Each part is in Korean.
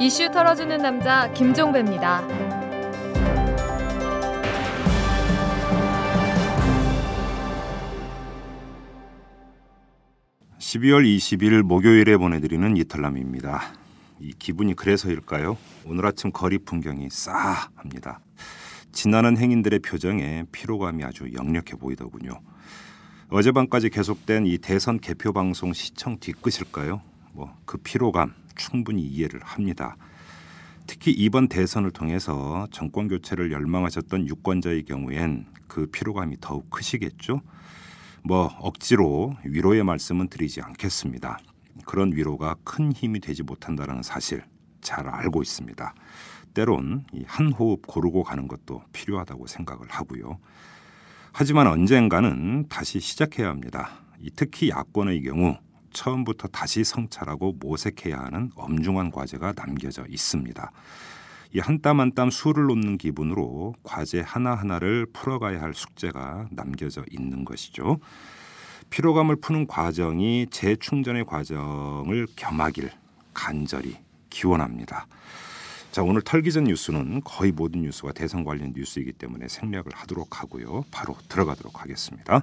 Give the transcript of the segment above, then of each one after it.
이슈 털어주는 남자 김종배입니다. 12월 20일 목요일에 보내드리는 이탈남입니다. 이 기분이 그래서일까요? 오늘 아침 거리 풍경이 싸합니다. 지나는 행인들의 표정에 피로감이 아주 역력해 보이더군요. 어젯밤까지 계속된 이 대선 개표 방송 시청 뒤끝일까요? 뭐 그 피로감 충분히 이해를 합니다. 특히 이번 대선을 통해서 정권 교체를 열망하셨던 유권자의 경우엔 그 피로감이 더욱 크시겠죠. 뭐 억지로 위로의 말씀은 드리지 않겠습니다. 그런 위로가 큰 힘이 되지 못한다는 사실 잘 알고 있습니다. 때론 한 호흡 고르고 가는 것도 필요하다고 생각을 하고요. 하지만 언젠가는 다시 시작해야 합니다. 특히 야권의 경우 처음부터 다시 성찰하고 모색해야 하는 엄중한 과제가 남겨져 있습니다. 이 한 땀 한 땀 수를 놓는 기분으로 과제 하나하나를 풀어가야 할 숙제가 남겨져 있는 것이죠. 피로감을 푸는 과정이 재충전의 과정을 겸하길 간절히 기원합니다. 자, 오늘 털기전 뉴스는 거의 모든 뉴스와 대선 관련 뉴스이기 때문에 생략을 하도록 하고요. 바로 들어가도록 하겠습니다.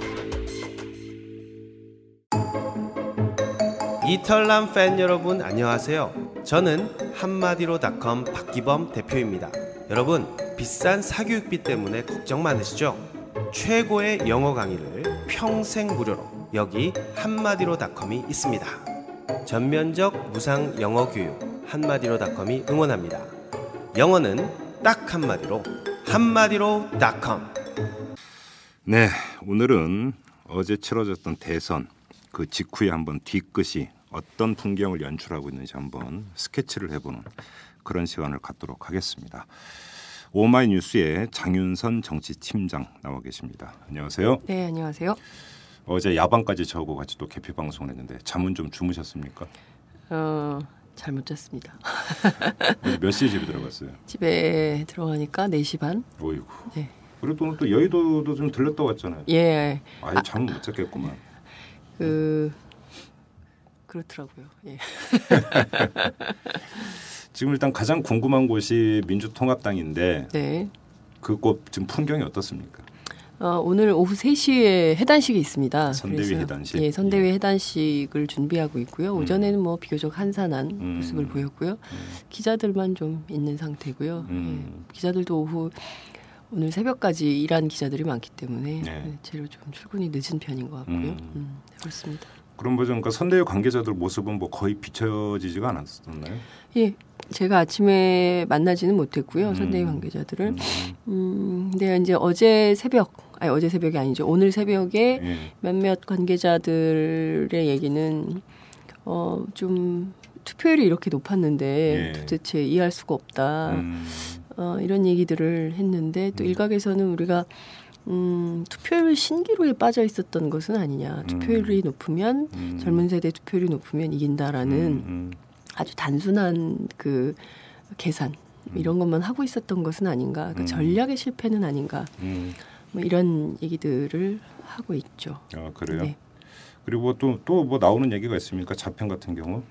이털남 팬 여러분 안녕하세요. 저는 한마디로닷컴 박기범 대표입니다. 여러분 비싼 사교육비 때문에 걱정 많으시죠? 최고의 영어 강의를 평생 무료로 여기 한마디로닷컴이 있습니다. 전면적 무상 영어 교육 한마디로닷컴이 응원합니다. 영어는 딱 한마디로 한마디로닷컴. 네, 오늘은 어제 치러졌던 대선 그 직후에 한번 뒤끝이 어떤 풍경을 연출하고 있는지 한번 스케치를 해보는 그런 시간을 갖도록 하겠습니다. 오마이뉴스의 장윤선 정치팀장 나와 계십니다. 안녕하세요. 네, 안녕하세요. 어제 야방까지 저하고 같이 또 개표 방송을 했는데 잠은 좀 주무셨습니까? 어, 잘못 잤습니다. 몇 시에 집에 들어갔어요? 집에 들어가니까 4시 반. 어이구. 네. 그리고 오늘 또 여의도도 좀 들렸다 왔잖아요. 예. 아예 잠을 못 잤겠구만. 그 그렇더라고요. 예. 지금 일단 가장 궁금한 곳이 민주통합당인데 네. 그곳 지금 풍경이 어떻습니까? 어, 오늘 오후 3시에 해단식이 있습니다. 선대위 해단식? 예, 선대위 해단식을 준비하고 있고요. 오전에는 뭐 비교적 한산한 음. 모습을 보였고요. 기자들만 좀 있는 상태고요. 음. 예, 기자들도 오후 오늘 새벽까지 일한 기자들이 많기 때문에 네. 제로 좀 출근이 늦은 편인 것 같고요. 음. 음, 그렇습니다. 그럼 뭐 그러니까 선대위 관계자들 모습은 뭐 거의 비춰지지가 않았었나요? 예, 제가 아침에 만나지는 못했고요. 음. 선대위 관계자들을. 음. 음, 근데 이제 어제 새벽, 아니 어제 새벽이 아니죠. 오늘 새벽에 예. 몇몇 관계자들의 얘기는 어, 좀 투표율이 이렇게 높았는데 예. 도대체 이해할 수가 없다. 음. 어, 이런 얘기들을 했는데 또 음. 일각에서는 우리가 음, 투표율 신기루에 빠져 있었던 것은 아니냐. 투표율이 높으면 음. 젊은 세대 투표율이 높으면 이긴다라는 음, 음. 아주 단순한 그 계산 이런 것만 하고 있었던 것은 아닌가. 그 음. 전략의 실패는 아닌가. 음. 뭐 이런 얘기들을 하고 있죠. 아 그래요. 네. 그리고 또 또 뭐 나오는 얘기가 있습니까? 자평 같은 경우?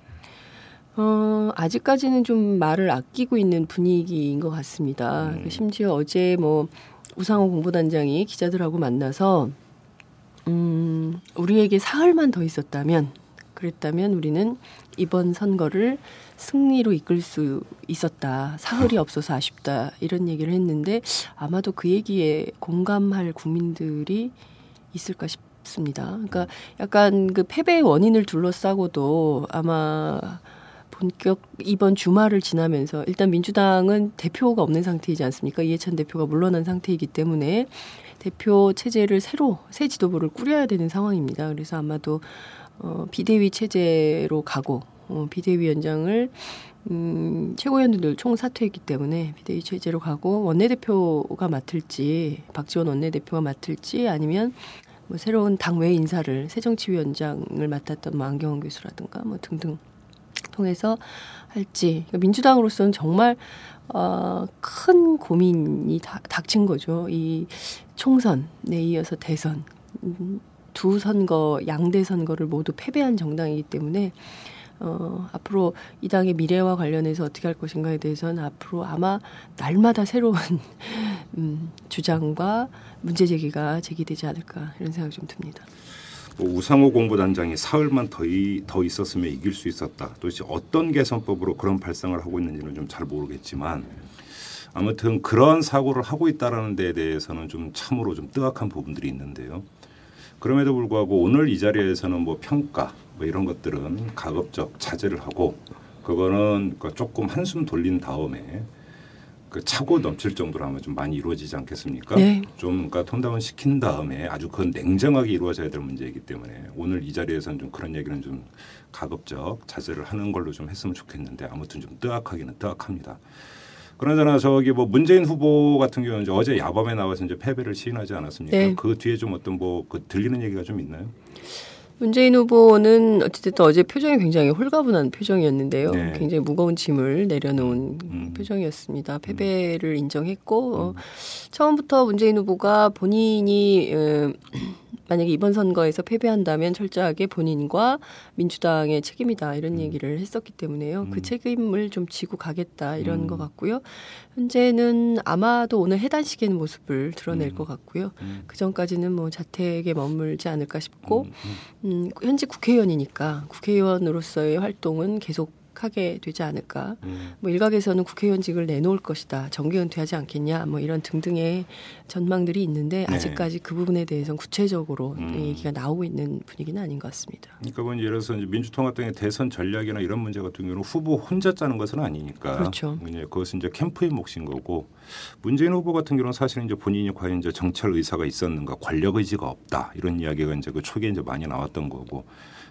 어, 아직까지는 좀 말을 아끼고 있는 분위기인 것 같습니다. 음. 그 심지어 어제 뭐 우상호 공보단장이 기자들하고 만나서 음, 우리에게 사흘만 더 있었다면 그랬다면 우리는 이번 선거를 승리로 이끌 수 있었다. 사흘이 없어서 아쉽다. 이런 얘기를 했는데 아마도 그 얘기에 공감할 국민들이 있을까 싶습니다. 그러니까 약간 그 패배의 원인을 둘러싸고도 아마 본격 이번 주말을 지나면서 일단 민주당은 대표가 없는 상태이지 않습니까? 이해찬 대표가 물러난 상태이기 때문에 대표 체제를 새로 새 지도부를 꾸려야 되는 상황입니다. 그래서 아마도 어, 비대위 체제로 가고 어, 비대위원장을 음, 최고위원들 총 사퇴했기 때문에 비대위 체제로 가고 원내대표가 맡을지 박지원 원내대표가 맡을지 아니면 뭐 새로운 당 외 인사를 새정치위원장을 맡았던 뭐 안경원 교수라든가 뭐 등등 통해서 할지 그러니까 민주당으로서는 정말 어, 큰 고민이 다, 닥친 거죠. 이 총선에 이어서 대선 음, 두 선거 양대 선거를 모두 패배한 정당이기 때문에 어, 앞으로 이 당의 미래와 관련해서 어떻게 할 것인가에 대해서는 앞으로 아마 날마다 새로운 음, 주장과 문제 제기가 제기되지 않을까 이런 생각이 좀 듭니다. 뭐 우상호 공보단장이 사흘만 더, 이, 더 있었으면 이길 수 있었다. 도대체 어떤 개선법으로 그런 발상을 하고 있는지는 좀 잘 모르겠지만 아무튼 그런 사고를 하고 있다라는 데에 대해서는 좀 참으로 좀 뜨악한 부분들이 있는데요. 그럼에도 불구하고 오늘 이 자리에서는 뭐 평가 뭐 이런 것들은 가급적 자제를 하고 그거는 그 조금 한숨 돌린 다음에 그 차고 넘칠 정도로 하면 좀 많이 이루어지지 않겠습니까? 네. 좀 그러니까 톤다운 시킨 다음에 아주 그건 냉정하게 이루어져야 될 문제이기 때문에 오늘 이 자리에서는 좀 그런 얘기는 좀 가급적 자제를 하는 걸로 좀 했으면 좋겠는데 아무튼 좀 뜨악하기는 뜨악합니다. 그러나 저기 뭐 문재인 후보 같은 경우는 이제 어제 야밤에 나와서 이제 패배를 시인하지 않았습니까? 네. 그 뒤에 좀 어떤 뭐 그 들리는 얘기가 좀 있나요? 문재인 후보는 어쨌든 어제 표정이 굉장히 홀가분한 표정이었는데요. 네. 굉장히 무거운 짐을 내려놓은 음. 표정이었습니다. 패배를 인정했고 어, 처음부터 문재인 후보가 본인이 음, 만약에 이번 선거에서 패배한다면 철저하게 본인과 민주당의 책임이다 이런 음. 얘기를 했었기 때문에요. 음. 그 책임을 좀 지고 가겠다 이런 음. 것 같고요. 현재는 아마도 오늘 해단식의 모습을 드러낼 음. 것 같고요. 음. 그 전까지는 뭐 자택에 머물지 않을까 싶고. 음, 현재 국회의원이니까 국회의원으로서의 활동은 계속 하게 되지 않을까. 음. 뭐 일각에서는 국회의원직을 내놓을 것이다. 정계 은퇴하지 않겠냐. 뭐 이런 등등의 전망들이 있는데 네. 아직까지 그 부분에 대해서는 구체적으로 음. 얘기가 나오고 있는 분위기는 아닌 것 같습니다. 그러니까 뭐 예를 들어서 민주통합당의 대선 전략이나 이런 문제 같은 경우는 후보 혼자 짜는 것은 아니니까. 그렇죠. 이제 그것은 이제 캠프의 몫인 거고 문재인 후보 같은 경우는 사실은 이제 본인이 과연 이제 정찰 의사가 있었는가, 권력 의지가 없다 이런 이야기가 이제 그 초기에 이제 많이 나왔던 거고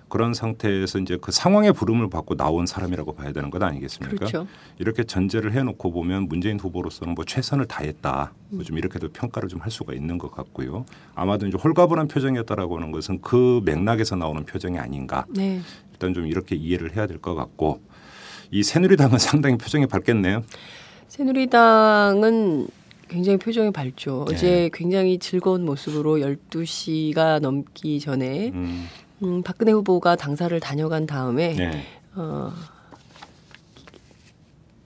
그런 상태에서 이제 그 상황의 부름을 받고 나온 사람이라고 봐야 되는 것 아니겠습니까? 그렇죠. 이렇게 전제를 해놓고 보면 문재인 후보로서는 뭐 최선을 다했다. 뭐 좀 이렇게도 평가를 좀 할 수가 있는 것 같고요. 아마도 이제 홀가분한 표정이었다라고 하는 것은 그 맥락에서 나오는 표정이 아닌가. 네. 일단 좀 이렇게 이해를 해야 될 것 같고 이 새누리당은 상당히 표정이 밝겠네요. 새누리당은 굉장히 표정이 밝죠. 네. 어제 굉장히 즐거운 모습으로 12시가 넘기 전에 음, 음, 박근혜 후보가 당사를 다녀간 다음에 네. 어,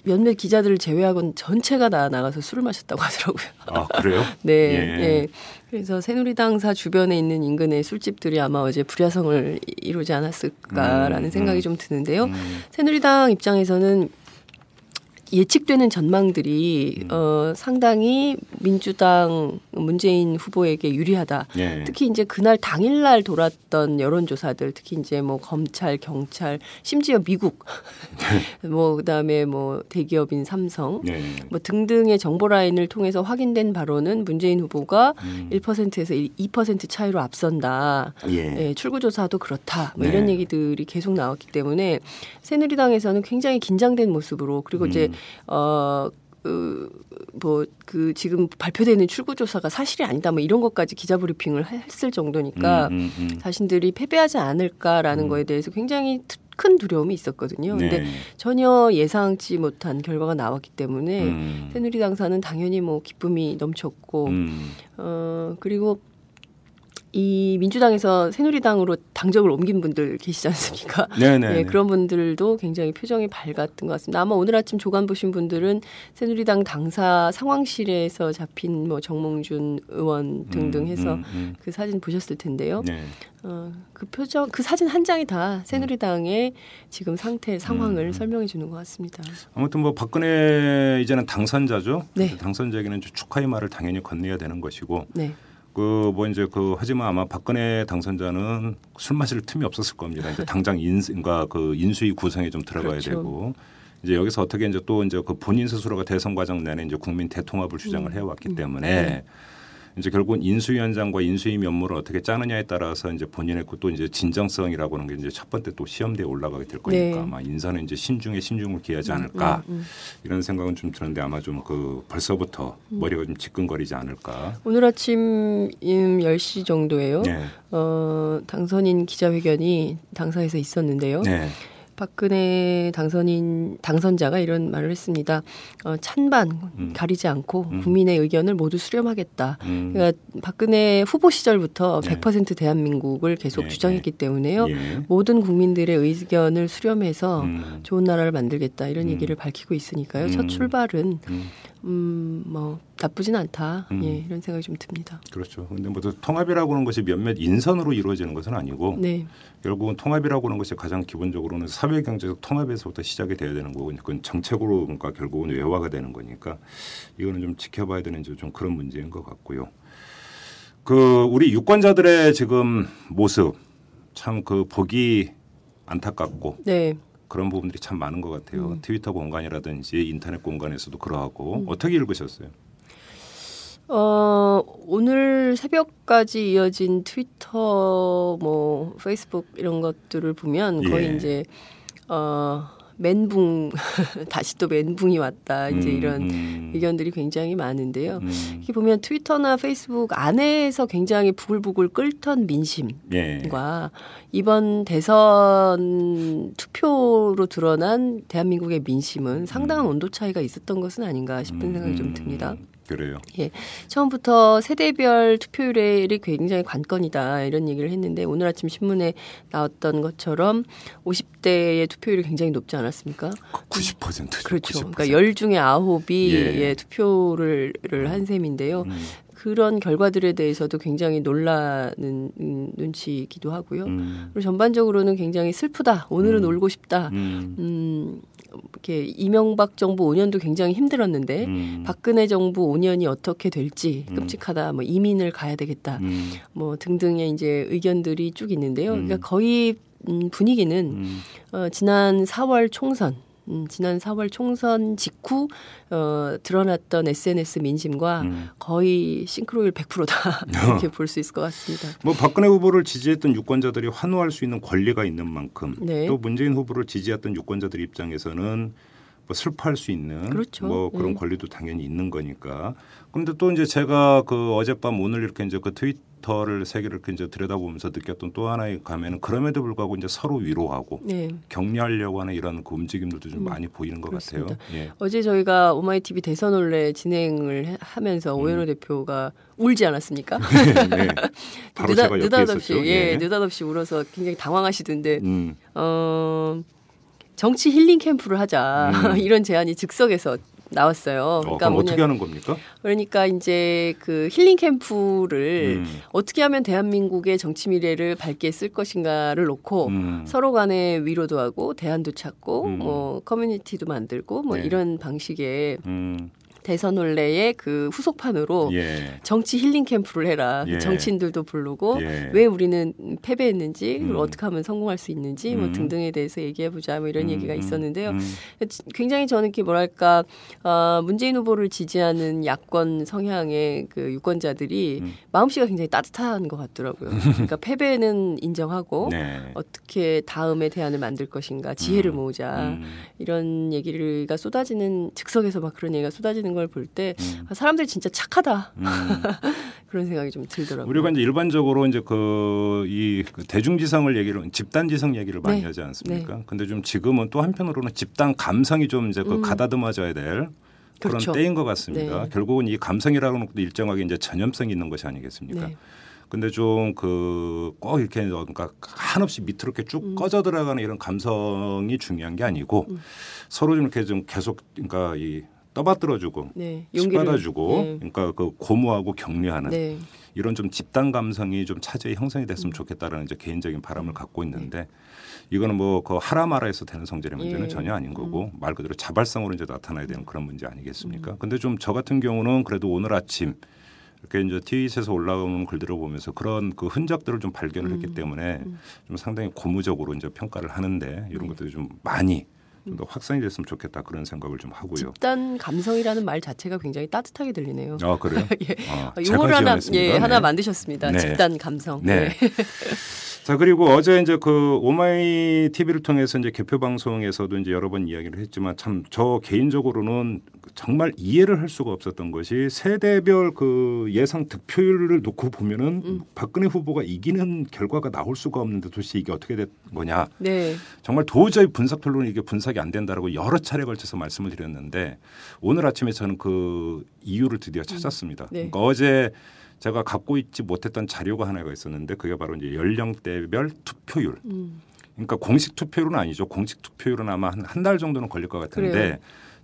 몇몇 기자들을 제외하고는 전체가 다 나가서 술을 마셨다고 하더라고요. 아 그래요? 네, 예. 네. 그래서 새누리당사 주변에 있는 인근의 술집들이 아마 어제 불야성을 이루지 않았을까라는 음, 생각이 음. 좀 드는데요. 음, 새누리당 입장에서는 예측되는 전망들이 음. 어, 상당히 민주당 문재인 후보에게 유리하다. 예. 특히 이제 그날 당일날 돌았던 여론조사들, 특히 이제 뭐 검찰, 경찰, 심지어 미국, 뭐 그다음에 뭐 대기업인 삼성, 네. 뭐 등등의 정보 라인을 통해서 확인된 바로는 문재인 후보가 음. 1%에서 2% 차이로 앞선다. 예. 예, 출구조사도 그렇다. 뭐 네. 이런 얘기들이 계속 나왔기 때문에 새누리당에서는 굉장히 긴장된 모습으로 그리고 이제 음. 어. 뭐그 지금 발표되는 출구 조사가 사실이 아니다 뭐 이런 것까지 기자 브리핑을 했을 정도니까 음, 음, 음. 자신들이 패배하지 않을까라는 음. 거에 대해서 굉장히 트- 큰 두려움이 있었거든요. 근데 네. 전혀 예상치 못한 결과가 나왔기 때문에 음. 새누리당사는 당연히 뭐 기쁨이 넘쳤고 음. 어 그리고 이 민주당에서 새누리당으로 당적을 옮긴 분들 계시지 않습니까? 네네. 예, 그런 분들도 굉장히 표정이 밝았던 것 같습니다. 아마 오늘 아침 조간 보신 분들은 새누리당 당사 상황실에서 잡힌 뭐 정몽준 의원 등등 해서 음, 음, 그 사진 보셨을 텐데요. 음. 네. 어, 그 표정, 그 사진 한 장이 다 새누리당의 지금 상태, 상황을 음. 설명해 주는 것 같습니다. 아무튼 뭐 박근혜 이제는 당선자죠. 네. 당선자에게는 축하의 말을 당연히 건네야 되는 것이고 네. 그 뭐 이제 그 하지만 아마 박근혜 당선자는 술 마실 틈이 없었을 겁니다. 이제 당장 인과 그 인수위 구성에 좀 들어가야 그렇죠. 되고 이제 여기서 어떻게 이제 또 이제 그 본인 스스로가 대선 과정 내내 이제 국민 대통합을 주장을 음. 해왔기 음. 때문에 이제 결국은 인수위원장과 인수위 면모를 어떻게 짜느냐에 따라서 이제 본인의 그또 이제 진정성이라고 하는 게 이제 첫 번째 또 시험대에 올라가게 될 거니까 네. 아마 인사는 이제 신중에 신중을 기하지 않을까 이런 생각은 좀 드는데 아마 좀 그 벌써부터 머리가 좀 지끈거리지 않을까. 오늘 아침 음, 10시 정도에요. 네. 어, 당선인 기자회견이 당사에서 있었는데요. 네. 박근혜 당선인 당선자가 이런 말을 했습니다. 어, 찬반 음. 가리지 않고 음. 국민의 의견을 모두 수렴하겠다. 음. 그러니까 박근혜 후보 시절부터 네. 100% 대한민국을 계속 네, 주장했기 때문에요. 예. 모든 국민들의 의견을 수렴해서 음. 좋은 나라를 만들겠다 이런 음. 얘기를 밝히고 있으니까요. 음. 첫 출발은 음. 음, 뭐 나쁘진 않다. 음. 예, 이런 생각이 좀 듭니다. 그렇죠. 근데 뭐 통합이라고 하는 것이 몇몇 인선으로 이루어지는 것은 아니고 네. 결국은 통합이라고 하는 것이 가장 기본적으로는 사회 경제적 통합에서부터 시작이 돼야 되는 거고 그건 정책으로 그러니까 결국은 외화가 되는 거니까 이거는 좀 지켜봐야 되는 이제 좀 그런 문제인 것 같고요. 그 우리 유권자들의 지금 모습 참 그 보기 안타깝고 네. 그런 부분들이 참 많은 것 같아요. 음. 트위터 공간이라든지 인터넷 공간에서도 그러하고 어떻게 읽으셨어요? 어, 오늘 새벽까지 이어진 트위터, 뭐, 페이스북 이런 것들을 보면 거의 예. 이제, 어, 멘붕, 다시 또 멘붕이 왔다. 이제 음, 이런 음, 의견들이 굉장히 많은데요. 음, 이렇게 보면 트위터나 페이스북 안에서 굉장히 부글부글 끓던 민심과 예. 이번 대선 투표로 드러난 대한민국의 민심은 상당한 온도 차이가 있었던 것은 아닌가 싶은 생각이 좀 음, 듭니다. 그래요. 처음부터 세대별 투표율이 굉장히 관건이다 이런 얘기를 했는데 오늘 아침 신문에 나왔던 것처럼 50대의 투표율이 굉장히 높지 않았습니까? 90%죠. 그렇죠. 90%. 그러니까 열 중에 아홉이 예. 예, 투표를 한 셈인데요. 음, 그런 결과들에 대해서도 굉장히 놀라는 음, 눈치이기도 하고요. 음, 그리고 전반적으로는 굉장히 슬프다. 오늘은 음. 울고 싶다. 음, 음, 이렇게 이명박 정부 5년도 굉장히 힘들었는데 음, 박근혜 정부 5년이 어떻게 될지 음. 끔찍하다. 뭐 이민을 가야 되겠다. 음, 뭐 등등의 이제 의견들이 쭉 있는데요. 음. 그러니까 거의 음, 분위기는 음, 어, 지난 4월 총선 음, 지난 4월 총선 직후 어, 드러났던 SNS 민심과 음. 거의 싱크로율 100%다 이렇게 볼 수 있을 것 같습니다. 뭐 박근혜 후보를 지지했던 유권자들이 환호할 수 있는 권리가 있는 만큼 네. 또 문재인 후보를 지지했던 유권자들 입장에서는 뭐 슬퍼할 수 있는 그렇죠. 뭐 그런 네. 권리도 당연히 있는 거니까. 그런데 또 이제 제가 그 어젯밤 오늘 이렇게 이제 그 트위터를 세계를 이렇게 이제 들여다보면서 느꼈던 또 하나의 감에는 그럼에도 불구하고 이제 서로 위로하고 네. 격려하려고 하는 이런 그 움직임들도 좀 음, 많이 보이는 것 그렇습니다. 같아요. 예. 어제 저희가 오마이 TV 대선 올레 진행을 해- 하면서 오연호 대표가 울지 않았습니까? 네. 바로 느닷, 제가 옆에 느닷없이 있었죠. 예, 느닷없이 울어서 굉장히 당황하시던데 음, 어, 정치 힐링 캠프를 하자 음. 이런 제안이 즉석에서 나왔어요. 어, 그러니까 그럼 뭐냐, 어떻게 하는 겁니까? 그러니까 이제 그 힐링 캠프를 음, 어떻게 하면 대한민국의 정치 미래를 밝게 쓸 것인가를 놓고 음, 서로 간에 위로도 하고 대안도 찾고 음. 뭐 커뮤니티도 만들고 뭐 네. 이런 방식의 음, 대선 원래의 그 후속판으로 예. 정치 힐링 캠프를 해라. 예. 정치인들도 부르고 예. 왜 우리는 패배했는지 음. 어떻게 하면 성공할 수 있는지 뭐 음. 등등에 대해서 얘기해 보자 뭐 이런 음, 얘기가 음, 있었는데요. 음, 굉장히 저는 이렇게 뭐랄까 어, 문재인 후보를 지지하는 야권 성향의 그 유권자들이 음. 마음씨가 굉장히 따뜻한 것 같더라고요. 그러니까 패배는 인정하고 네. 어떻게 다음에 대안을 만들 것인가 지혜를 음. 모으자 음, 이런 얘기가 쏟아지는 즉석에서 막 그런 얘기가 쏟아지는 걸 볼때 음. 아, 사람들이 진짜 착하다 음. 그런 생각이 좀 들더라고요. 우리가 이제 일반적으로 이제 그이 그 대중지성을 얘기를 집단지성 얘기를 많이 네. 하지 않습니까? 근데 좀 지금은 또 한편으로는 집단 감성이 좀 이제 그 음. 가다듬어져야 될 그런 그렇죠. 때인 것 같습니다. 네. 결국은 이 감성이라는 것도 일정하게 이제 전염성이 있는 것이 아니겠습니까? 네. 근데 좀 그 꼭 이렇게 그러니까 한없이 밑으로 이렇게 쭉 음. 꺼져 들어가는 이런 감성이 중요한 게 아니고 음. 서로 좀 이렇게 좀 계속 그러니까 이 떠받들어주고 네. 받아주고 네. 그러니까 그 고무하고 격려하는 네. 이런 좀 집단 감성이 좀 차제히 형성이 됐으면 음. 좋겠다라는 이제 개인적인 바람을 갖고 있는데 이거는 뭐 그 하라마라에서 되는 성질의 문제는 예. 음. 전혀 아닌 거고 말 그대로 자발성으로 이제 나타나야 되는 그런 문제 음. 아니겠습니까? 근데 좀 저 같은 경우는 그래도 오늘 아침 이렇게 이제 트윗에서 올라오는 글들을 보면서 그런 그 흔적들을 좀 발견을 했기 음. 때문에 음. 좀 상당히 고무적으로 이제 평가를 하는데 이런 것들이 좀 많이 좀 더 확산이 됐으면 좋겠다 그런 생각을 좀 하고요. 집단 감성이라는 말 자체가 굉장히 따뜻하게 들리네요. 아 그래요? 예. 아, 용어를 하나. 예, 네. 하나 만드셨습니다. 네. 집단 감성. 네. 자 그리고 어제 이제 그 오마이 TV를 통해서 이제 개표 방송에서도 이제 여러 번 이야기를 했지만 참 저 개인적으로는 정말 이해를 할 수가 없었던 것이 세대별 그 예상 득표율을 놓고 보면은 음. 박근혜 후보가 이기는 결과가 나올 수가 없는데 도대체 이게 어떻게 된 거냐 네. 정말 도저히 분석별로는 이게 분석이 안 된다라고 여러 차례 걸쳐서 말씀을 드렸는데 오늘 아침에 저는 그 이유를 드디어 찾았습니다. 네. 그러니까 어제 제가 갖고 있지 못했던 자료가 하나가 있었는데 그게 바로 이제 연령대별 투표율. 음. 그러니까 공식 투표율은 아니죠. 공식 투표율은 아마 한 한 달 정도는 걸릴 것 같은데 그래요.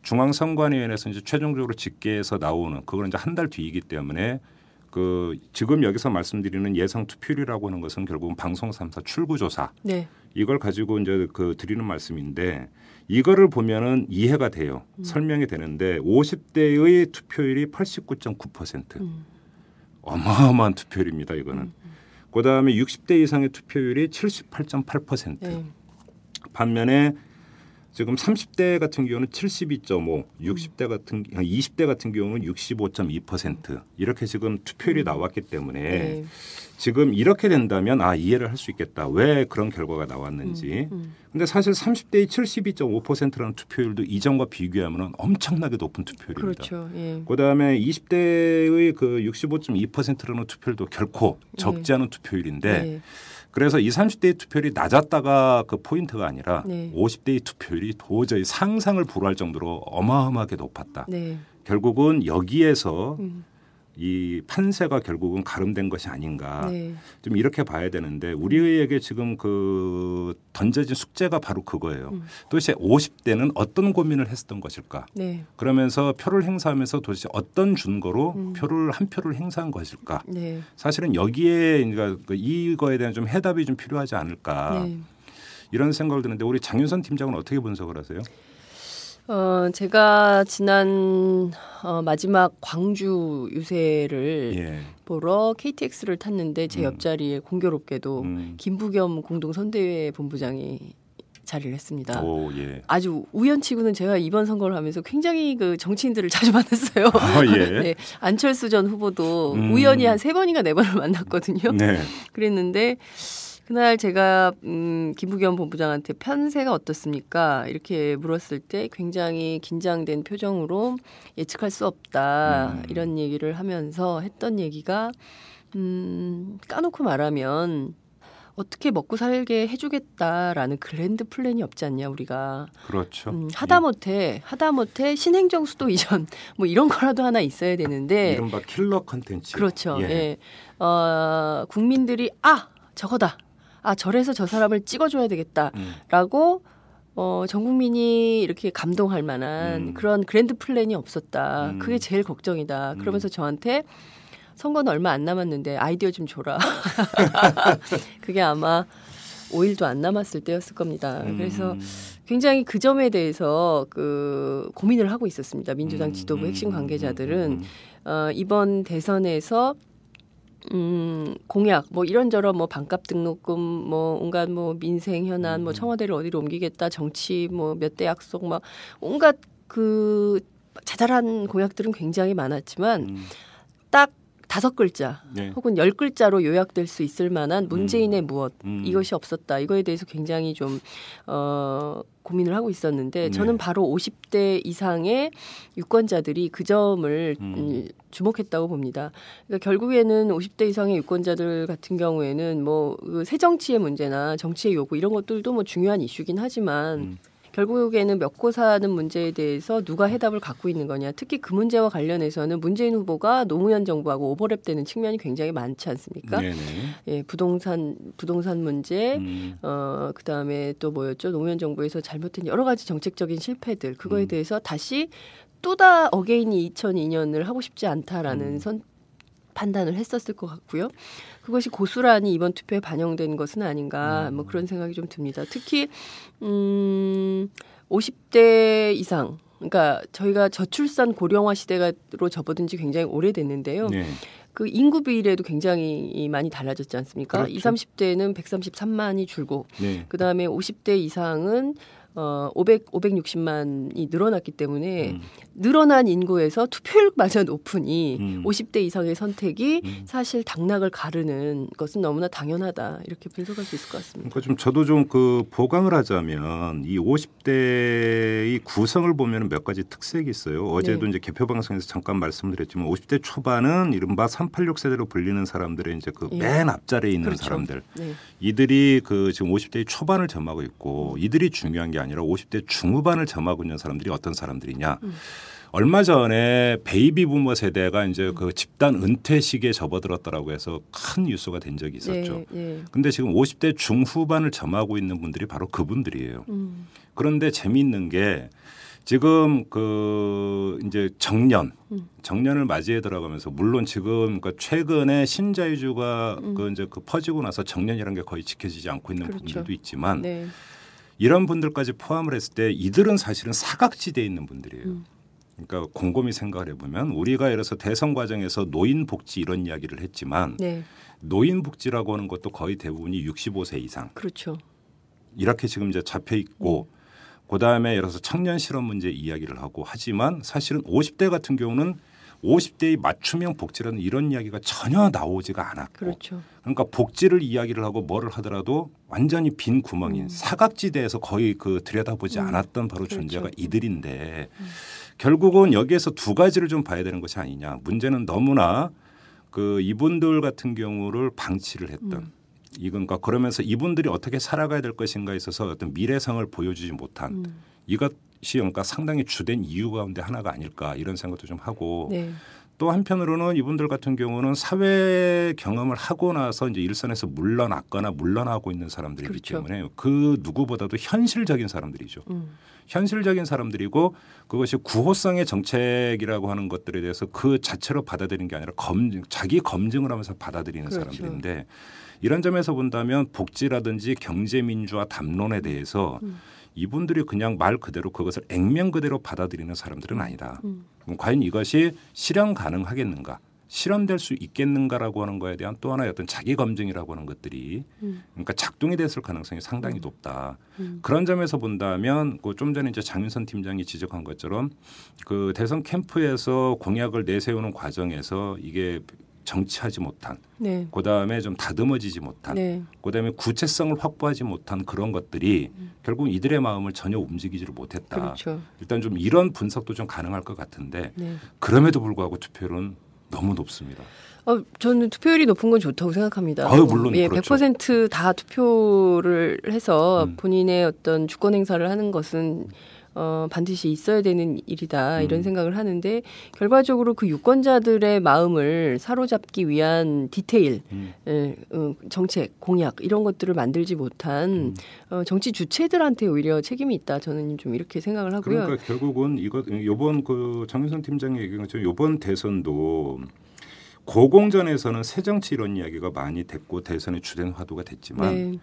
중앙선관위원회에서 이제 최종적으로 집계해서 나오는 그거는 이제 한 달 뒤이기 때문에 그 지금 여기서 말씀드리는 예상 투표율이라고 하는 것은 결국은 방송 3사 출구 조사 네. 이걸 가지고 이제 그 드리는 말씀인데 이거를 보면은 이해가 돼요. 음. 설명이 되는데 50대의 투표율이 89.9%. 음. 어마어마한 투표율입니다. 이거는. 그다음에 60대 이상의 투표율이 78.8%. 네. 반면에 지금 30대 같은 경우는 72.5, 60대 같은 20대 같은 경우는 65.2% 이렇게 지금 투표율이 나왔기 때문에 네. 지금 이렇게 된다면 아 이해를 할 수 있겠다. 왜 그런 결과가 나왔는지. 음. 근데 사실 30대의 72.5%라는 투표율도 이전과 비교하면 엄청나게 높은 투표율입니다. 그렇죠. 예. 그다음에 20대의 그 65.2%라는 투표율도 결코 적지 않은 투표율인데 네. 그래서 20, 30대의 투표율이 낮았다가 그 포인트가 아니라 네. 50대의 투표율이 도저히 상상을 불허할 정도로 어마어마하게 높았다. 네. 결국은 여기에서 음. 이 판세가 결국은 가름된 것이 아닌가. 네. 좀 이렇게 봐야 되는데 우리에게 지금 그 던져진 숙제가 바로 그거예요. 음. 도대체 50대는 어떤 고민을 했었던 것일까? 네. 그러면서 표를 행사하면서 도대체 어떤 준거로 음. 표를 한 표를 행사한 것일까? 네. 사실은 여기에 그러니까 그 이거에 대한 좀 해답이 좀 필요하지 않을까 네. 이런 생각을 드는데 우리 장윤선 팀장은 어떻게 분석을 하세요? 어, 제가 지난 어, 마지막 광주 유세를 예. 보러 KTX를 탔는데 제 음. 옆자리에 공교롭게도 음. 김부겸 공동선대위 본부장이 자리를 했습니다. 오 예. 아주 우연치고는 제가 이번 선거를 하면서 굉장히 그 정치인들을 자주 만났어요. 아, 예. 네, 안철수 전 후보도 음. 우연히 한 세 번인가 네 번을 만났거든요. 네. 그랬는데 그날 제가 음, 김부겸 본부장한테 편세가 어떻습니까? 이렇게 물었을 때 굉장히 긴장된 표정으로 예측할 수 없다 음. 이런 얘기를 하면서 했던 얘기가 음, 까놓고 말하면 어떻게 먹고 살게 해주겠다라는 그랜드 플랜이 없지 않냐 우리가 그렇죠. 음, 하다못해 하다못해 신행정 수도 이전 뭐 이런 거라도 하나 있어야 예. 되는데 이른바 킬러 컨텐츠. 그렇죠. 예. 예. 어, 국민들이 아 저거다. 아 저래서 저 사람을 찍어줘야 음. 되겠다라고 어, 전 국민이 이렇게 감동할 만한 음. 그런 그랜드 플랜이 없었다. 음. 그게 제일 걱정이다. 음. 그러면서 저한테 선거는 얼마 안 남았는데 아이디어 좀 줘라. 그게 아마 5일도 안 남았을 때였을 겁니다. 그래서 음. 굉장히 그 점에 대해서 그 고민을 하고 있었습니다. 민주당 음, 지도부 음, 핵심 음, 관계자들은 음, 어, 이번 대선에서 음, 공약 뭐 이런저런 뭐 반값 등록금 뭐 온갖 뭐 민생 현안 뭐 음. 청와대를 어디로 옮기겠다 정치 뭐 몇 대 약속 막 온갖 그 자잘한 공약들은 굉장히 많았지만 음. 딱 다섯 글자 네. 혹은 열 글자로 요약될 수 있을 만한 문재인의 무엇 음. 이것이 없었다. 이거에 대해서 굉장히 좀 어, 고민을 하고 있었는데 네. 저는 바로 50대 이상의 유권자들이 그 점을 음. 음, 주목했다고 봅니다. 그러니까 결국에는 50대 이상의 유권자들 같은 경우에는 뭐 새 정치의 문제나 정치의 요구 이런 것들도 뭐 중요한 이슈긴 하지만 음. 결국에는 먹고 사는 문제에 대해서 누가 해답을 갖고 있는 거냐. 특히 그 문제와 관련해서는 문재인 후보가 노무현 정부하고 오버랩되는 측면이 굉장히 많지 않습니까? 네네. 예, 부동산 부동산 문제, 음. 어 그다음에 또 뭐였죠? 노무현 정부에서 잘못된 여러 가지 정책적인 실패들 그거에 음. 대해서 다시 또다 어게인이 2002년을 하고 싶지 않다라는 음. 선 판단을 했었을 것 같고요. 그것이 고스란히 이번 투표에 반영된 것은 아닌가 음. 뭐 그런 생각이 좀 듭니다. 특히 음 50대 이상 그러니까 저희가 저출산 고령화 시대로 접어든 지 굉장히 오래됐는데요. 네. 그 인구 비례도 굉장히 많이 달라졌지 않습니까? 그렇죠. 20, 30대는 133만이 줄고 네. 그다음에 50대 이상은 어 500, 560만이 늘어났기 때문에 음. 늘어난 인구에서 투표율마저 높으니 음. 50대 이상의 선택이 음. 사실 당락을 가르는 것은 너무나 당연하다 이렇게 분석할 수 있을 것 같습니다. 그러니까 좀 저도 좀 그 보강을 하자면 이 50대의 구성을 보면 몇 가지 특색이 있어요. 어제도 네. 이제 개표 방송에서 잠깐 말씀드렸지만 50대 초반은 이른바 386 세대로 불리는 사람들의 이제 그 예. 맨 앞자리에 있는 그렇죠. 사람들. 네. 이들이 그 지금 50대의 초반을 점하고 있고 이들이 중요한 게 아니라 50대 중후반을 점하고 있는 사람들이 어떤 사람들이냐. 음. 얼마 전에 베이비 부머 세대가 이제 그 집단 은퇴 시기에 접어들었다라고 해서 큰 뉴스가 된 적이 있었죠. 네, 네. 근데 지금 50대 중후반을 점하고 있는 분들이 바로 그분들이에요. 음, 그런데 재미있는 게 지금 그 이제 정년 음. 정년을 맞이해 들어가면서 물론 지금 그러니까 최근에 신자유주가 음. 그 이제 그 퍼지고 나서 정년이라는 게 거의 지켜지지 않고 있는 그렇죠. 분들도 있지만 네. 이런 분들까지 포함을 했을 때 이들은 사실은 사각지대에 있는 분들이에요. 음. 그러니까 곰곰이 생각을 해보면 우리가 예를 들어서 대선 과정에서 노인 복지 이런 이야기를 했지만 네. 노인 복지라고 하는 것도 거의 대부분이 65세 이상 그렇죠. 이렇게 지금 이제 잡혀 있고 그다음에 예를 들어서 청년 실업 문제 이야기를 하고 하지만 사실은 50대 같은 경우는 50대의 맞춤형 복지라는 이런 이야기가 전혀 나오지가 않았고 그렇죠. 그러니까 복지를 이야기를 하고 뭐를 하더라도 완전히 빈 구멍인 사각지대에서 거의 그 들여다보지 음. 않았던 바로 그렇죠. 존재가 이들인데 결국은 여기에서 두 가지를 좀 봐야 되는 것이 아니냐. 문제는 너무나 그 이분들 같은 경우를 방치를 했던 음. 이건 그러니까 그러면서 이분들이 어떻게 살아가야 될 것인가에 있어서 어떤 미래상을 보여주지 못한 음. 이것 이 그러니까 상당히 주된 이유 가운데 하나가 아닐까 이런 생각도 좀 하고 네. 또 한편으로는 이분들 같은 경우는 사회 경험을 하고 나서 이제 일선에서 물러났거나 물러나고 있는 사람들이기 그렇죠. 때문에 그 누구보다도 현실적인 사람들이죠. 음. 현실적인 사람들이고 그것이 구호성의 정책이라고 하는 것들에 대해서 그 자체로 받아들이는 게 아니라 검증, 자기 검증을 하면서 받아들이는 그렇죠. 사람들인데 이런 점에서 본다면 복지라든지 경제민주화 담론에 대해서 음. 이분들이 그냥 말 그대로 그것을 액면 그대로 받아들이는 사람들은 아니다. 음. 과연 이것이 실현 가능하겠는가? 실현될 수 있겠는가라고 하는 거에 대한 또 하나의 어떤 자기 검증이라고 하는 것들이 음. 그러니까 작동이 됐을 가능성이 상당히 높다. 음. 그런 점에서 본다면 그 좀 전에 이제 장윤선 팀장이 지적한 것처럼 그 대선 캠프에서 공약을 내세우는 과정에서 이게 정치하지 못한 네. 그다음에 좀 다듬어지지 못한 네. 그다음에 구체성을 확보하지 못한 그런 것들이 결국 이들의 마음을 전혀 움직이지를 못했다. 음. 그렇죠. 일단 좀 이런 분석도 좀 가능할 것 같은데 네. 그럼에도 불구하고 투표율은 너무 높습니다. 어, 저는 투표율이 높은 건 좋다고 생각합니다. 아유, 물론 예, 그렇죠. 100%다 투표를 해서 음. 본인의 어떤 주권 행사를 하는 것은 어, 반드시 있어야 되는 일이다 이런 음. 생각을 하는데 결과적으로 그 유권자들의 마음을 사로잡기 위한 디테일, 음. 예, 어, 정책, 공약 이런 것들을 만들지 못한 어, 정치 주체들한테 오히려 책임이 있다. 저는 좀 이렇게 생각을 하고요. 그러니까 결국은 이거 요번 그 장윤선 팀장이 얘기한 것처럼 요번 대선도 고공전에서는 새 정치 이런 이야기가 많이 됐고 대선의 주된 화두가 됐지만 네,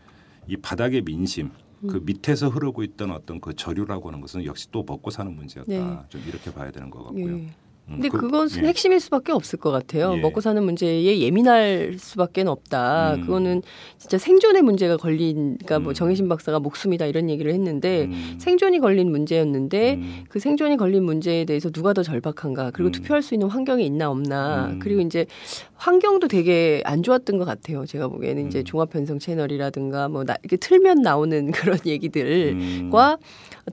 이 바닥의 민심 그 음. 밑에서 흐르고 있던 어떤 그 저류라고 하는 것은 역시 또 먹고 사는 문제였다. 네. 좀 이렇게 봐야 되는 것 예. 같고요. 음, 근데 그- 그, 것은 예. 핵심일 수밖에 없을 것 같아요. 예. 먹고 사는 문제에 예민할 수밖에 없다. 음. 그거는 진짜 생존의 문제가 걸린, 그러니까 뭐 음. 정혜신 박사가 목숨이다 이런 얘기를 했는데 음. 생존이 걸린 문제였는데 음. 그 생존이 걸린 문제에 대해서 누가 더 절박한가 그리고 음. 투표할 수 있는 환경이 있나 없나 음. 그리고 이제 환경도 되게 안 좋았던 것 같아요. 제가 보기에는 이제 음. 종합편성 채널이라든가 뭐 나, 이렇게 틀면 나오는 그런 얘기들과 음.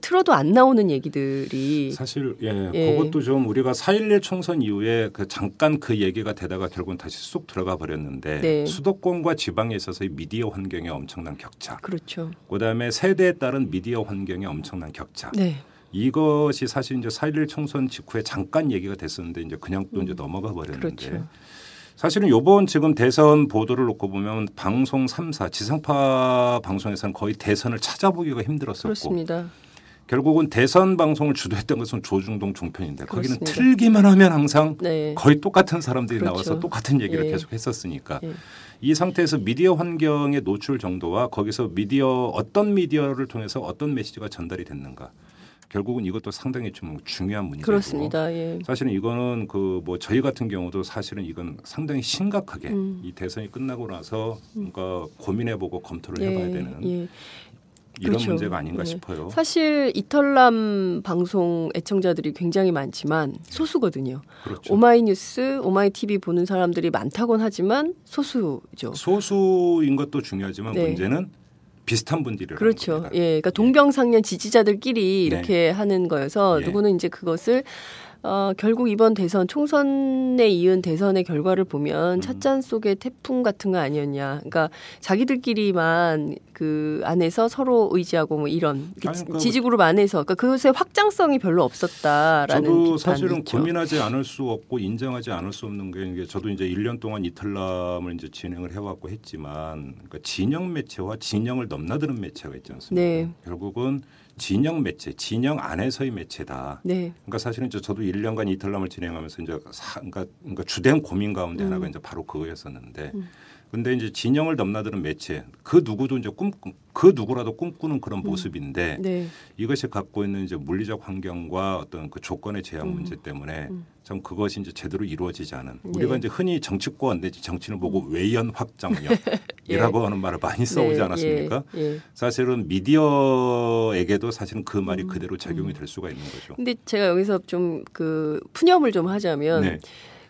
틀어도 안 나오는 얘기들이 사실 예, 예. 그것도 좀 우리가 4.11 총선 이후에 그 잠깐 그 얘기가 되다가 결국은 다시 쑥 들어가 버렸는데 네. 수도권과 지방에 있어서의 미디어 환경의 엄청난 격차, 그렇죠. 그다음에 세대에 따른 미디어 환경의 엄청난 격차. 네. 이것이 사실 이제 4.11 총선 직후에 잠깐 얘기가 됐었는데 이제 그냥 또 이제 넘어가 버렸는데 그렇죠. 사실은 요번 지금 대선 보도를 놓고 보면 방송 3사 지상파 방송에서는 거의 대선을 찾아보기가 힘들었었고 그렇습니다. 결국은 대선 방송을 주도했던 것은 조중동 종편인데 거기는 그렇습니다. 틀기만 하면 항상 네. 거의 똑같은 사람들이 그렇죠. 나와서 똑같은 얘기를 예. 계속 했었으니까 예. 이 상태에서 미디어 환경의 노출 정도와 거기서 미디어 어떤 미디어를 통해서 어떤 메시지가 전달이 됐는가 결국은 이것도 상당히 좀 중요한 문제고 그렇습니다. 예. 사실은 이거는 그 뭐 저희 같은 경우도 사실은 이건 상당히 심각하게 음. 이 대선이 끝나고 나서 그러니까 고민해보고 검토를 예, 해봐야 되는 예. 이런 그렇죠. 문제가 아닌가 네. 싶어요. 사실 이털남 방송 애청자들이 굉장히 많지만 소수거든요. 그렇죠. 오마이뉴스, 오마이TV 보는 사람들이 많다곤 하지만 소수죠. 소수인 것도 중요하지만 네. 문제는 비슷한 분들이라는 그렇죠. 겁니다. 예, 그러니까 동병상련 지지자들끼리 네. 이렇게 하는 거여서 예. 누구는 이제 그것을 어, 결국 이번 대선 총선에 이은 대선의 결과를 보면 음. 찻잔 속의 태풍 같은 거 아니었냐. 그러니까 자기들끼리만 그 안에서 서로 의지하고 뭐 이런 그 아니, 그러니까 지지그룹 안에서 그러니까 그것의 확장성이 별로 없었다라는 저도 사실은 있죠. 고민하지 않을 수 없고 인정하지 않을 수 없는 게 이게 저도 이제 1년 동안 이탈남을 이제 진행을 해왔고 했지만 그러니까 진영 매체와 진영을 넘나드는 매체가 있지 않습니까? 네. 결국은 진영 매체, 진영 안에서의 매체다. 네. 그러니까 사실은 이제 저도 1년간 이탈남을 진행하면서 이제 사, 그러니까, 그러니까 주된 고민 가운데 음. 하나가 이제 바로 그거였었는데 근데 이제 진영을 넘나드는 매체 그 누구도 이제 꿈 그 누구라도 꿈꾸는 그런 모습인데 네. 이것이 갖고 있는 이제 물리적 환경과 어떤 그 조건의 제약 음. 문제 때문에 음. 참 그것이 이제 제대로 이루어지지 않은 네. 우리가 이제 흔히 정치권 내지 정치를 보고 외연 확장력 이라고 하는 말을 많이 써오지 네, 않았습니까? 예, 예. 사실은 미디어에게도 사실은 그 말이 음. 그대로 적용이 될 수가 있는 거죠. 근데 제가 여기서 좀 그 푸념을 좀 하자면 네.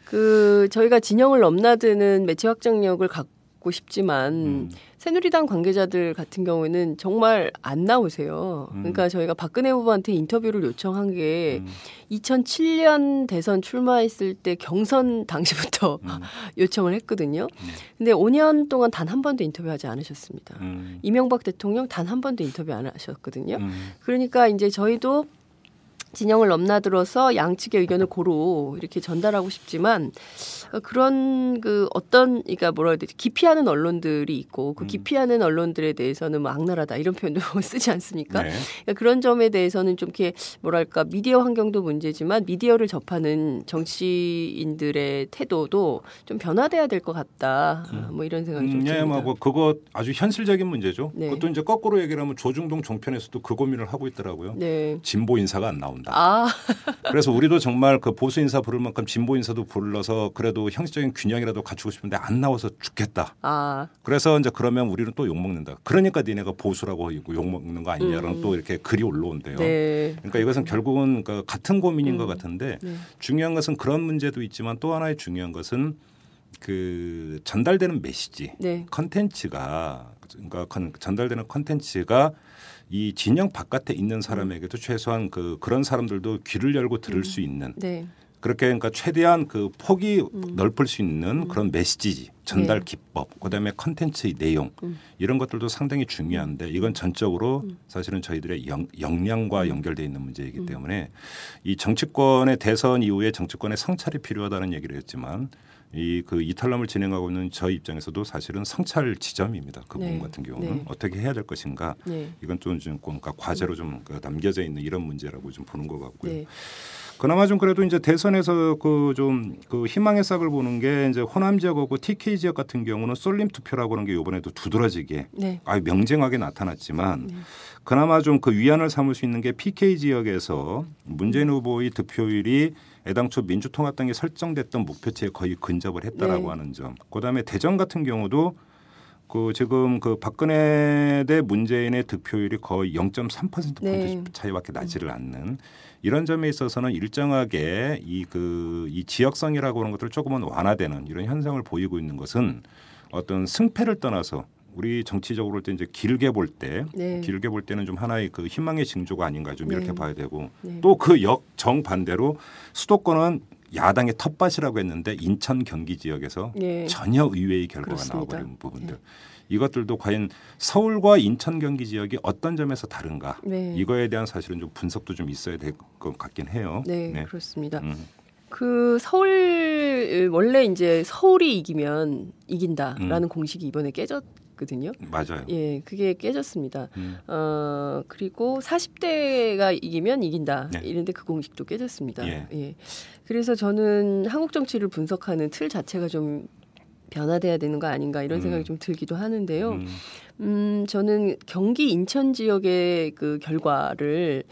그 저희가 진영을 넘나드는 매체 확장력을 갖고 싶지만 음. 새누리당 관계자들 같은 경우에는 정말 안 나오세요. 음. 그러니까 저희가 박근혜 후보한테 인터뷰를 요청한 게 음. 2007년 대선 출마했을 때 경선 당시부터 음. 요청을 했거든요. 네. 근데 5년 동안 단 한 번도 인터뷰하지 않으셨습니다. 음. 이명박 대통령 단 한 번도 인터뷰 안 하셨거든요. 음. 그러니까 이제 저희도 진영을 넘나들어서 양측의 의견을 고루 이렇게 전달하고 싶지만 어, 그런 그 어떤 그러니까 뭐라 해야 되지 기피하는 언론들이 있고 그 음. 기피하는 언론들에 대해서는 뭐 악랄하다 이런 표현도 쓰지 않습니까? 네. 그러니까 그런 점에 대해서는 좀 이렇게 뭐랄까 미디어 환경도 문제지만 미디어를 접하는 정치인들의 태도도 좀 변화돼야 될 것 같다. 아, 뭐 이런 생각이 좀 음, 듭니다. 예, 뭐, 뭐 그거 아주 현실적인 문제죠. 네. 그것도 이제 거꾸로 얘기를 하면 조중동 종편에서도 그 고민을 하고 있더라고요. 네. 진보 인사가 안 나온다. 아, 그래서 우리도 정말 그 보수 인사 부를 만큼 진보 인사도 불러서 그래도 형식적인 균형이라도 갖추고 싶은데 안 나와서 죽겠다. 아, 그래서 이제 그러면 우리는 또 욕 먹는다. 그러니까 니네가 보수라고 욕 먹는 거 아니냐라는 음. 또 이렇게 글이 올라온대요. 네. 그러니까 이것은 결국은 그 같은 고민인 음. 것 같은데 네. 중요한 것은 그런 문제도 있지만 또 하나의 중요한 것은 그 전달되는 메시지 네. 컨텐츠가 그러니까 컨- 전달되는 컨텐츠가 이 진영 바깥에 있는 사람에게도 최소한 그 그런 사람들도 귀를 열고 들을 수 있는 네. 그렇게 그러니까 최대한 그 폭이 음. 넓을 수 있는 그런 메시지 전달 네. 기법 그다음에 컨텐츠의 내용 음. 이런 것들도 상당히 중요한데 이건 전적으로 음. 사실은 저희들의 영, 역량과 연결돼 있는 문제이기 때문에 이 정치권의 대선 이후에 정치권의 성찰이 필요하다는 얘기를 했지만 이 그 이탈남을 진행하고 있는 저희 입장에서도 사실은 성찰 지점입니다. 그 네. 부분 같은 경우는 네. 어떻게 해야 될 것인가 네. 이건 좀, 좀 그러니까 과제로 좀그 남겨져 있는 이런 문제라고 좀 보는 것 같고요. 네. 그나마 좀 그래도 이제 대선에서 그좀그 희망의 싹을 보는 게 이제 호남 지역하고 TK 지역 같은 경우는 쏠림 투표라고 하는 게 이번에도 두드러지게 네. 아주 명쟁하게 나타났지만 네. 그나마 좀 그 위안을 삼을 수 있는 게 PK 지역에서 문재인 후보의 득표율이 애당초 민주통합당이 설정됐던 목표치에 거의 근접을 했다라고 네. 하는 점. 그다음에 대전 같은 경우도 그 지금 그 박근혜 대 문재인의 득표율이 거의 0.3% 포인트 네. 차이밖에 나지를 않는 이런 점에 있어서는 일정하게 이 그이 지역성이라고 하는 것들 조금은 완화되는 이런 현상을 보이고 있는 것은 어떤 승패를 떠나서 우리 정치적으로 볼때 이제 길게 볼때 네. 길게 볼 때는 좀 하나의 그 희망의 징조가 아닌가 좀 이렇게 네. 봐야 되고 네. 또그 역 정반대로 수도권은 야당의 텃밭이라고 했는데 인천 경기 지역에서 네. 전혀 의외의 결과가 그렇습니다. 나와버린 부분들 네. 이것들도 과연 서울과 인천 경기 지역이 어떤 점에서 다른가 네. 이거에 대한 사실은 좀 분석도 좀 있어야 될 것 같긴 해요. 네, 그렇습니다. 음, 그 서울 원래 이제 서울이 이기면 이긴다라는 음. 공식이 이번에 깨졌거든요. 맞아요. 예, 그게 깨졌습니다. 음, 어 그리고 40대가 이기면 이긴다. 네. 이런데 그 공식도 깨졌습니다. 예. 예. 그래서 저는 한국 정치를 분석하는 틀 자체가 좀 변화돼야 되는 거 아닌가 이런 음. 생각이 좀 들기도 하는데요. 음. 음, 저는 경기 인천 지역의 그 결과를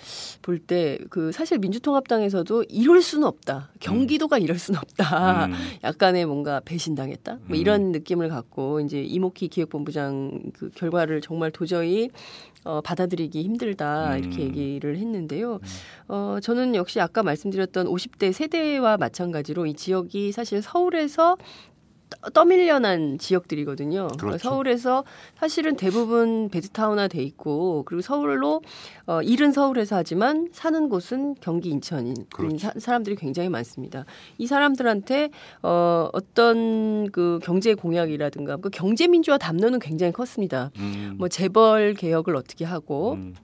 볼 때 그 사실 민주통합당에서도 이럴 수는 없다. 경기도가 이럴 수는 없다. 음. 약간의 뭔가 배신당했다. 뭐 음. 이런 느낌을 갖고 이제 이모키 기획본부장 그 결과를 정말 도저히 어, 받아들이기 힘들다 이렇게 음. 얘기를 했는데요. 어, 저는 역시 아까 말씀드렸던 50대 세대와 마찬가지로 이 지역이 사실 서울에서 떠- 떠밀려난 지역들이거든요. 그러니까 그렇죠. 서울에서 사실은 대부분 베드타운화 돼 있고 그리고 서울로 어, 일은 서울에서 하지만 사는 곳은 경기 인천인 그렇죠. 사, 사람들이 굉장히 많습니다. 이 사람들한테 어, 어떤 그 경제 공약이라든가 그 경제 민주화 담론은 굉장히 컸습니다. 음. 뭐 재벌 개혁을 어떻게 하고 음.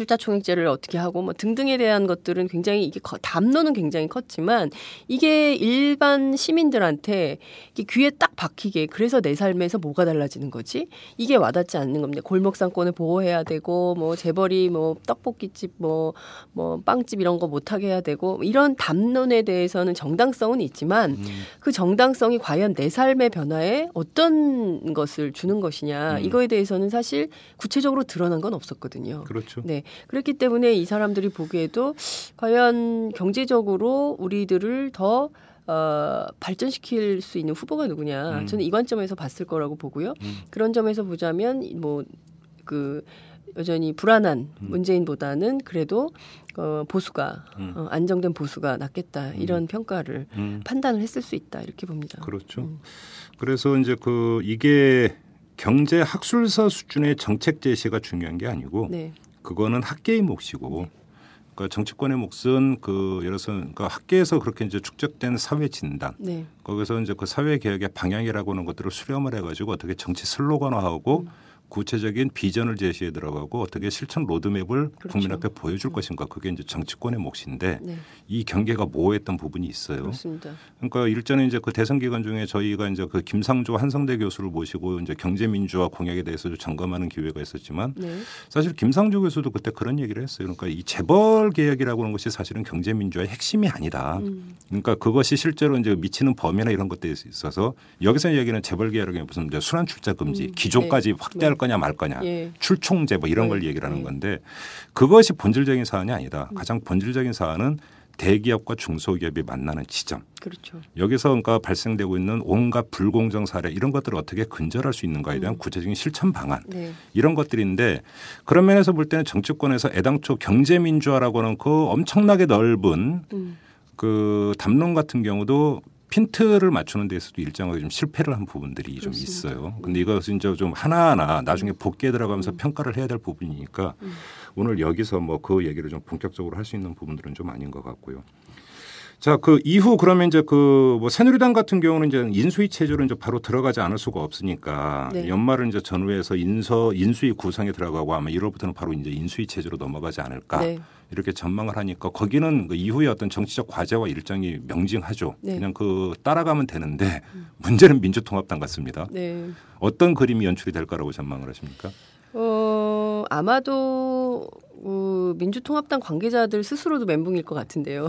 출자 총액제를 어떻게 하고 뭐 등등에 대한 것들은 굉장히 이게 거- 담론은 굉장히 컸지만 이게 일반 시민들한테 이게 귀에 딱 박히게 그래서 내 삶에서 뭐가 달라지는 거지 이게 와닿지 않는 겁니다. 골목상권을 보호해야 되고 뭐 재벌이 뭐 떡볶이집 뭐 뭐 빵집 이런 거 못하게 해야 되고 뭐 이런 담론에 대해서는 정당성은 있지만 음. 그 정당성이 과연 내 삶의 변화에 어떤 것을 주는 것이냐 음. 이거에 대해서는 사실 구체적으로 드러난 건 없었거든요. 그렇죠. 네. 그렇기 때문에 이 사람들이 보기에도 과연 경제적으로 우리들을 더 어, 발전시킬 수 있는 후보가 누구냐. 음. 저는 이 관점에서 봤을 거라고 보고요. 음. 그런 점에서 보자면 뭐 그 여전히 불안한 음. 문재인보다는 그래도 어, 보수가 음. 어, 안정된 보수가 낫겠다 이런 평가를 음. 판단을 했을 수 있다 이렇게 봅니다. 그렇죠. 음. 그래서 이제 그 이게 경제 학술서 수준의 정책 제시가 중요한 게 아니고 네, 그거는 학계의 몫이고 그러니까 정치권의 몫은 그 예를 들어서 그러니까 학계에서 그렇게 이제 축적된 사회 진단 네, 거기서 이제 그 사회 개혁의 방향이라고 하는 것들을 수렴을 해가지고 어떻게 정치 슬로건화하고 구체적인 비전을 제시해 들어가고 어떻게 실천 로드맵을 그렇죠. 국민 앞에 보여줄 것인가 그게 이제 정치권의 몫인데 네, 이 경계가 모호했던 부분이 있어요. 그렇습니다. 그러니까 일전에 이제 그 대선 기간 중에 저희가 이제 그 김상조 한성대 교수를 모시고 이제 경제 민주화 공약에 대해서 좀 점검하는 기회가 있었지만 네, 사실 김상조 교수도 그때 그런 얘기를 했어요. 그러니까 이 재벌 개혁이라고 하는 것이 사실은 경제 민주화의 핵심이 아니다. 음, 그러니까 그것이 실제로 이제 미치는 범위나 이런 것들에 있어서 여기서 얘기는 재벌 개혁이 무슨 이제 순환 출자 금지 음, 기조까지 네. 확대할 네. 거냐 말 거냐 예, 출총제 뭐 이런 네. 걸 얘기를 하는 네. 건데 그것이 본질적인 사안이 아니다. 음. 가장 본질적인 사안은 대기업과 중소기업이 만나는 지점. 그렇죠. 여기서 그러니까 발생되고 있는 온갖 불공정 사례 이런 것들을 어떻게 근절할 수 있는가에 대한 음. 구체적인 실천 방안 네, 이런 것들인데 그런 면에서 볼 때는 정치권에서 애당초 경제 민주화라고 하는 그 엄청나게 넓은 음, 그 담론 같은 경우도 핀트를 맞추는 데서도 일정하게 좀 실패를 한 부분들이 좀 그렇습니다. 있어요. 근데 이것은 이제 좀 하나하나 나중에 복귀에 들어가면서 평가를 해야 될 부분이니까 음. 오늘 여기서 뭐 그 얘기를 좀 본격적으로 할 수 있는 부분들은 좀 아닌 것 같고요. 자, 그 이후 그러면 이제 그 뭐 새누리당 같은 경우는 이제 인수위 체제로 이제 바로 들어가지 않을 수가 없으니까 네. 연말을 이제 전후해서 인서 인수위 구성에 들어가고 아마 1월부터는 바로 이제 인수위 체제로 넘어가지 않을까 네, 이렇게 전망을 하니까 거기는 그 이후에 어떤 정치적 과제와 일정이 명징하죠. 네. 음. 그냥 그 따라가면 되는데 문제는 민주통합당 같습니다. 네. 어떤 그림이 연출이 될 거라고 전망을 하십니까? 어, 아마도 어, 민주통합당 관계자들 스스로도 멘붕일 것 같은데요.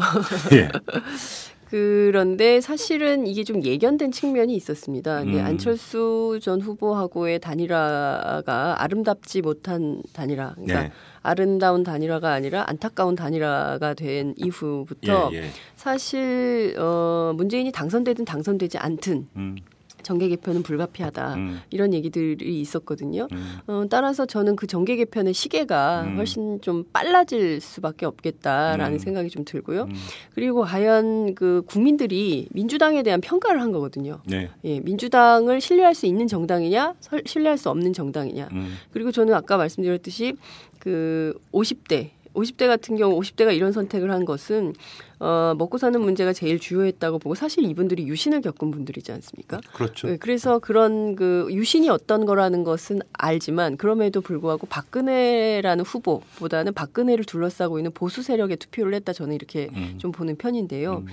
예. 그런데 사실은 이게 좀 예견된 측면이 있었습니다. 근데 음. 안철수 전 후보하고의 단일화가 아름답지 못한 단일화, 그러니까 네. 아름다운 단일화가 아니라 안타까운 단일화가 된 이후부터 예, 예. 사실 어, 문재인이 당선되든 당선되지 않든 음, 정계 개편은 불가피하다. 음, 이런 얘기들이 있었거든요. 음. 어, 따라서 저는 그 정계 개편의 시계가 음. 훨씬 좀 빨라질 수밖에 없겠다라는 음. 생각이 좀 들고요. 음. 그리고 과연 그 국민들이 민주당에 대한 평가를 한 거거든요. 네. 예, 민주당을 신뢰할 수 있는 정당이냐, 설- 신뢰할 수 없는 정당이냐. 음, 그리고 저는 아까 말씀드렸듯이 그 50대 50대 같은 경우 50대가 이런 선택을 한 것은 어, 먹고 사는 문제가 제일 주요했다고 보고 사실 이분들이 유신을 겪은 분들이지 않습니까? 그렇죠. 네, 그래서 그런 그 유신이 어떤 거라는 것은 알지만 그럼에도 불구하고 박근혜라는 후보보다는 박근혜를 둘러싸고 있는 보수 세력에 투표를 했다 저는 이렇게 음. 좀 보는 편인데요. 음.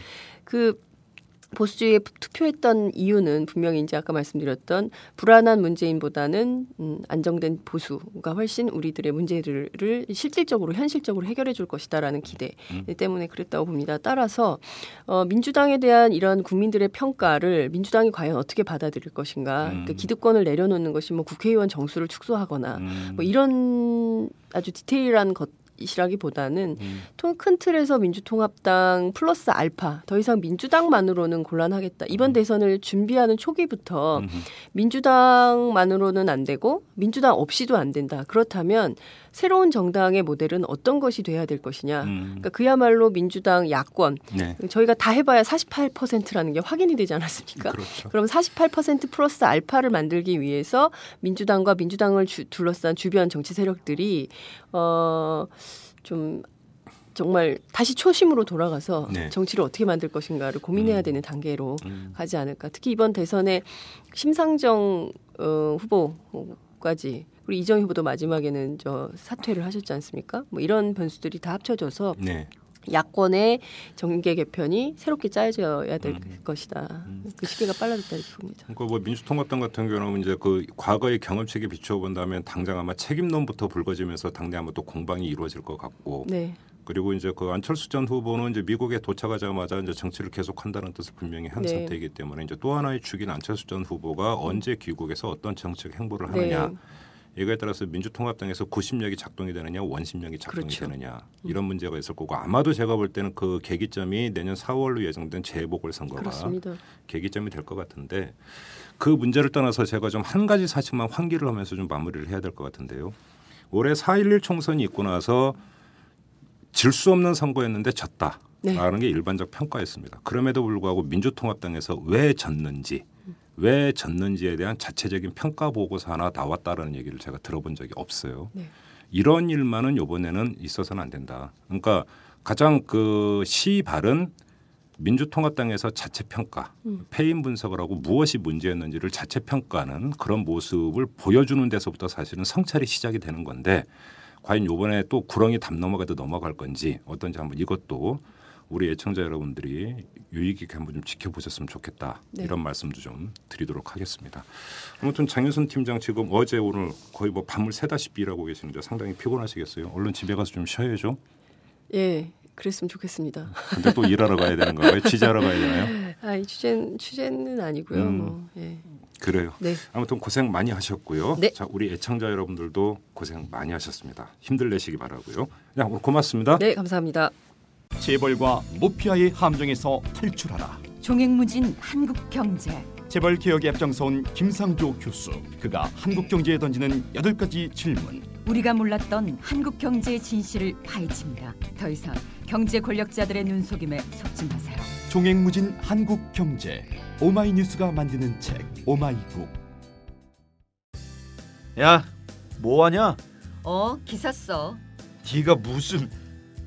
그 보수주의에 투표했던 이유는 분명히 이제 아까 말씀드렸던 불안한 문재인보다는 음, 안정된 보수가 훨씬 우리들의 문제를 실질적으로 현실적으로 해결해 줄 것이다라는 기대 음. 때문에 그랬다고 봅니다. 따라서 어, 민주당에 대한 이런 국민들의 평가를 민주당이 과연 어떻게 받아들일 것인가? 음. 그러니까 기득권을 내려놓는 것이 뭐 국회의원 정수를 축소하거나 음. 뭐 이런 아주 디테일한 것 이라기보다는 음. 큰 틀에서 민주통합당 플러스 알파 더 이상 민주당만으로는 곤란하겠다. 이번 음. 대선을 준비하는 초기부터 음. 민주당만으로는 안 되고 민주당 없이도 안 된다. 그렇다면 새로운 정당의 모델은 어떤 것이 돼야 될 것이냐. 음. 그러니까 그야말로 민주당 야권. 네. 저희가 다 해봐야 48%라는 게 확인이 되지 않았습니까? 그렇죠. 그럼 48% 플러스 알파를 만들기 위해서 민주당과 민주당을 주, 둘러싼 주변 정치 세력들이 어좀 정말 다시 초심으로 돌아가서 네. 정치를 어떻게 만들 것인가를 고민해야 음. 되는 단계로 음. 가지 않을까. 특히 이번 대선에 심상정 어, 후보까지 우리 이정 후보도 마지막에는 저 사퇴를 하셨지 않습니까? 뭐 이런 변수들이 다 합쳐져서 네. 야권의 정계 개편이 새롭게 짜여져야 될 음. 것이다. 음. 그 시기가 빨라졌다 이렇게 봅니다. 그러니까 뭐 민주통합당 같은 경우는 이제 그 과거의 경험책에 비춰본다면 당장 아마 책임론부터 불거지면서 당내 아마 또 공방이 이루어질 것 같고. 네. 그리고 이제 그 안철수 전 후보는 이제 미국에 도착하자마자 이제 정치를 계속한다는 뜻을 분명히 한 네. 상태이기 때문에 이제 또 하나의 축인 안철수 전 후보가 언제 귀국해서 어떤 정책 행보를 하느냐. 네. 이거에 따라서 민주통합당에서 구심력이 작동이 되느냐 원심력이 작동이 그렇죠. 되느냐 이런 문제가 있을 거고 아마도 제가 볼 때는 그 계기점이 내년 4월로 예정된 재보궐 선거가 그렇습니다. 계기점이 될 것 같은데 그 문제를 떠나서 제가 좀 한 가지 사실만 환기를 하면서 좀 마무리를 해야 될 것 같은데요. 올해 4.11 총선이 있고 나서 질 수 없는 선거였는데 졌다. 라는 네. 게 일반적 평가였습니다. 그럼에도 불구하고 민주통합당에서 왜 졌는지 왜 졌는지에 대한 자체적인 평가 보고서 하나 나왔다라는 얘기를 제가 들어본 적이 없어요. 네. 이런 일만은 이번에는 있어서는 안 된다. 그러니까 가장 그 시발은 민주통합당에서 자체 평가, 음. 패인 분석을 하고 무엇이 문제였는지를 자체 평가하는 그런 모습을 보여주는 데서부터 사실은 성찰이 시작이 되는 건데 과연 요번에 또 구렁이 담 넘어가도 넘어갈 건지 어떤지 한번 이것도 우리 애청자 여러분들이 유익 있게 한번 좀 지켜보셨으면 좋겠다 네. 이런 말씀도 좀 드리도록 하겠습니다. 아무튼 장윤선 팀장 지금 어제 오늘 거의 뭐 밤을 새다시피 일하고 계시는데 상당히 피곤하시겠어요. 얼른 집에 가서 좀 쉬어야죠. 예, 그랬으면 좋겠습니다. 근데 또 일하러 가야 되는 거예요? 취재하러 가야 되나요? 아, 이 취재 취재는 아니고요. 음, 뭐, 예. 그래요. 네. 아무튼 고생 많이 하셨고요. 네. 자, 우리 애청자 여러분들도 고생 많이 하셨습니다. 힘들 내시기 바라고요. 야, 고맙습니다. 네, 감사합니다. 재벌과 모피아의 함정에서 탈출하라. 종횡무진 한국 경제. 재벌 개혁에 앞장서온 김상조 교수. 그가 한국 경제에 던지는 여덟 가지 질문. 우리가 몰랐던 한국 경제의 진실을 파헤칩니다. 더 이상 경제 권력자들의 눈속임에 속지 마세요. 종횡무진 한국 경제. 오마이뉴스가 만드는 책 오마이북. 야, 뭐 하냐? 어, 기사 써. 네가 무슨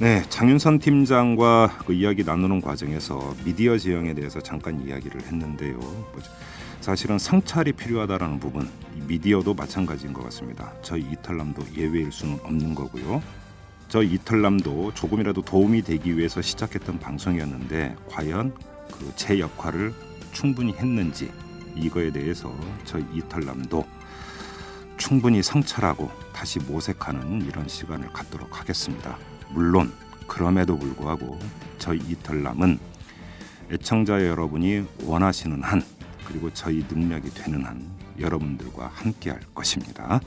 네, 장윤선 팀장과 그 이야기 나누는 과정에서 미디어 지형에 대해서 잠깐 이야기를 했는데요. 사실은 성찰이 필요하다라는 부분, 미디어도 마찬가지인 것 같습니다. 저희 이탈남도 예외일 수는 없는 거고요. 저 이탈남도 조금이라도 도움이 되기 위해서 시작했던 방송이었는데 과연 그 제 역할을 충분히 했는지 이거에 대해서 저희 이탈남도 충분히 성찰하고 다시 모색하는 이런 시간을 갖도록 하겠습니다. 물론 그럼에도 불구하고 저희 이털남은 애청자 여러분이 원하시는 한 그리고 저희 능력이 되는 한 여러분들과 함께 할 것입니다.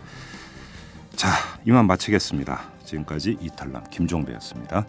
자, 이만 마치겠습니다. 지금까지 이탈남 김종배였습니다.